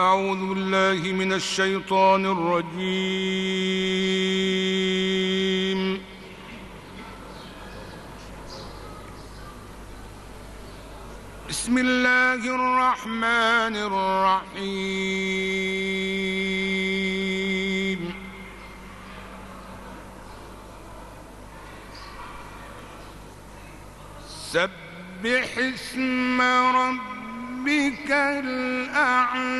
أعوذ بالله من الشيطان الرجيم. بسم الله الرحمن الرحيم. سبح اسم ربك الأعلى.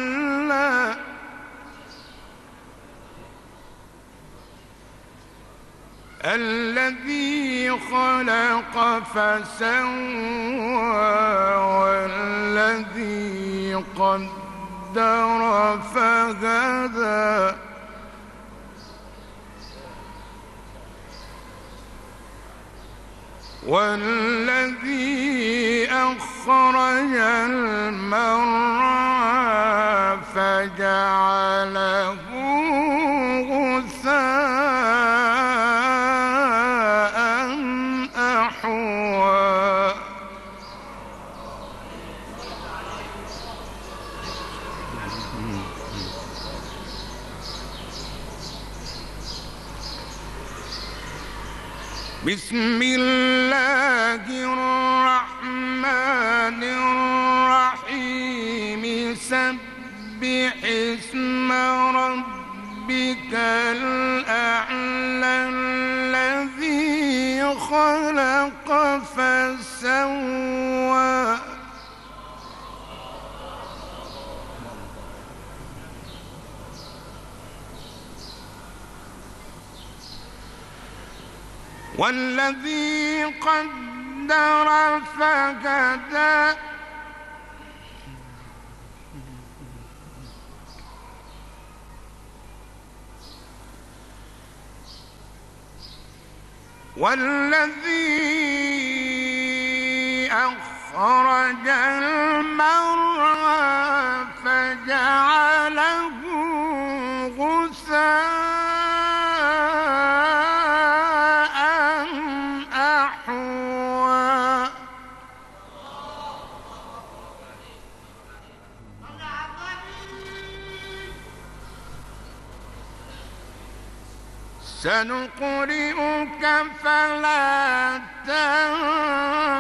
الذي خلق فسوى والذي قدر فهدى. والذي أخرج المرعى فجعله غثاء أحوى. بسم الله سبح اسم ربك الأعلى الذي خلق فسوى والذي قدر فهدى والذي أخرج المرعى سنقرئك فلا تنسى.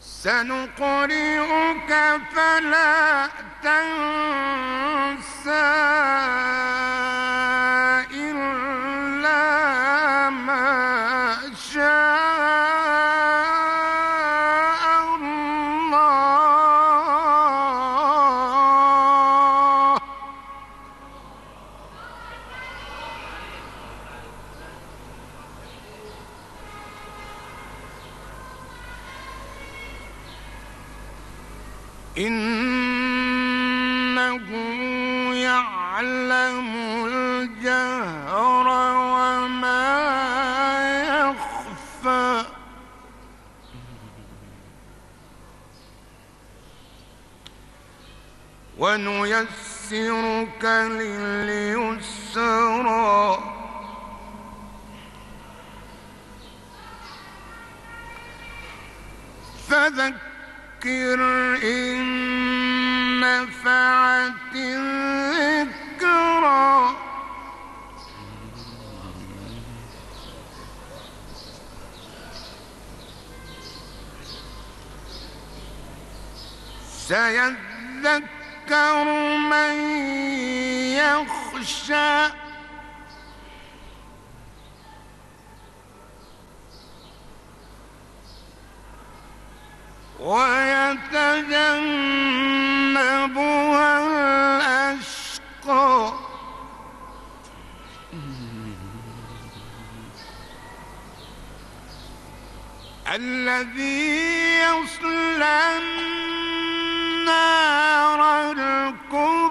سنقرئك فلا تنسى. إنه يعلم الجهر وما يخفى. ونيسرك لليسرى. فذكر إن نفعت الذكرى. سيذكر من يخشى. ويتجنبها الأشقى. الذي يصلى النار الكبرى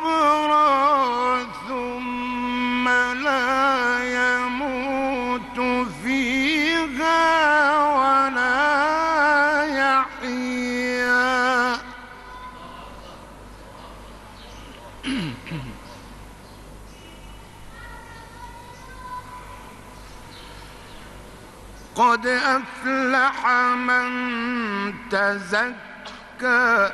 قد أفلح من تزكى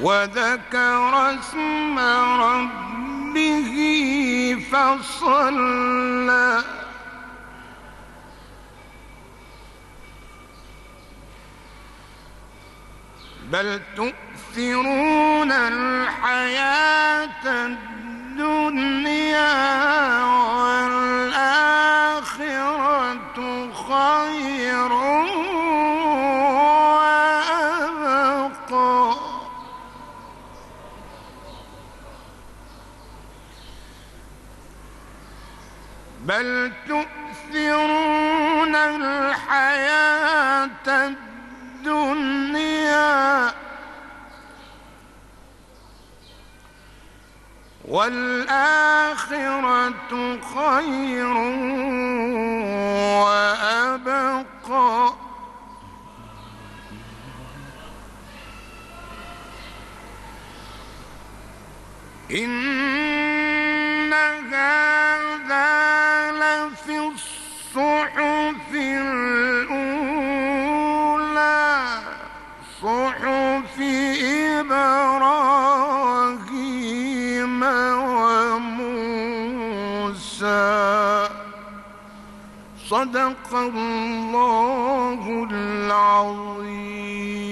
وذكر اسم ربه فصلى بل تؤثرون الحياة الدنيا بل تؤثرون الحياة الدنيا والآخرة خير صدق الله العظيم.